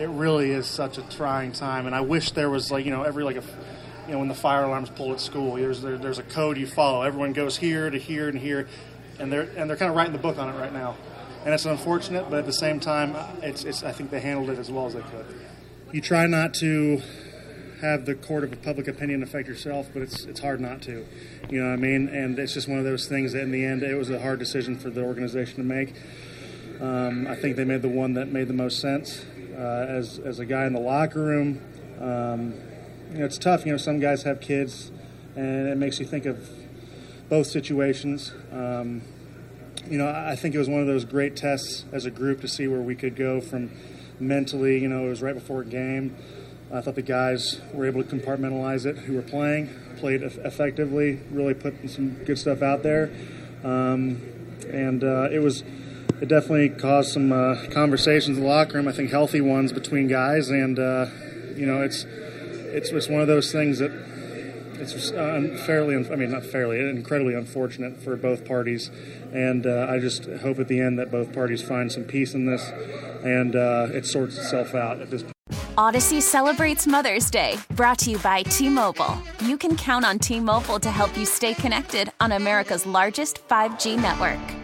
it really is such a trying time. And I wish there was like you know every like a you know when the fire alarms pull at school, there's there, there's a code you follow. Everyone goes here to here and here, and they're and they're kind of writing the book on it right now. And it's unfortunate, but at the same time, it's, it's I think they handled it as well as they could. You try not to have the court of public opinion affect yourself, but it's it's hard not to. You know what I mean? And it's just one of those things that in the end, it was a hard decision for the organization to make. Um, I think they made the one that made the most sense. Uh, as as a guy in the locker room, um, you know, it's tough. You know, some guys have kids, and it makes you think of both situations. Um, you know, I think it was one of those great tests as a group to see where we could go from mentally. You know, it was right before a game. I thought the guys were able to compartmentalize it who were playing, played effectively, really put some good stuff out there. Um, and uh, it was it definitely caused some uh, conversations in the locker room. I think healthy ones between guys, and uh, you know, it's it's just one of those things that it's unfairly, I mean, not fairly, incredibly unfortunate for both parties. And uh, I just hope at the end that both parties find some peace in this and uh, it sorts itself out at this point. Audacy celebrates Mother's Day, brought to you by T Mobile. You can count on T Mobile to help you stay connected on America's largest 5G network.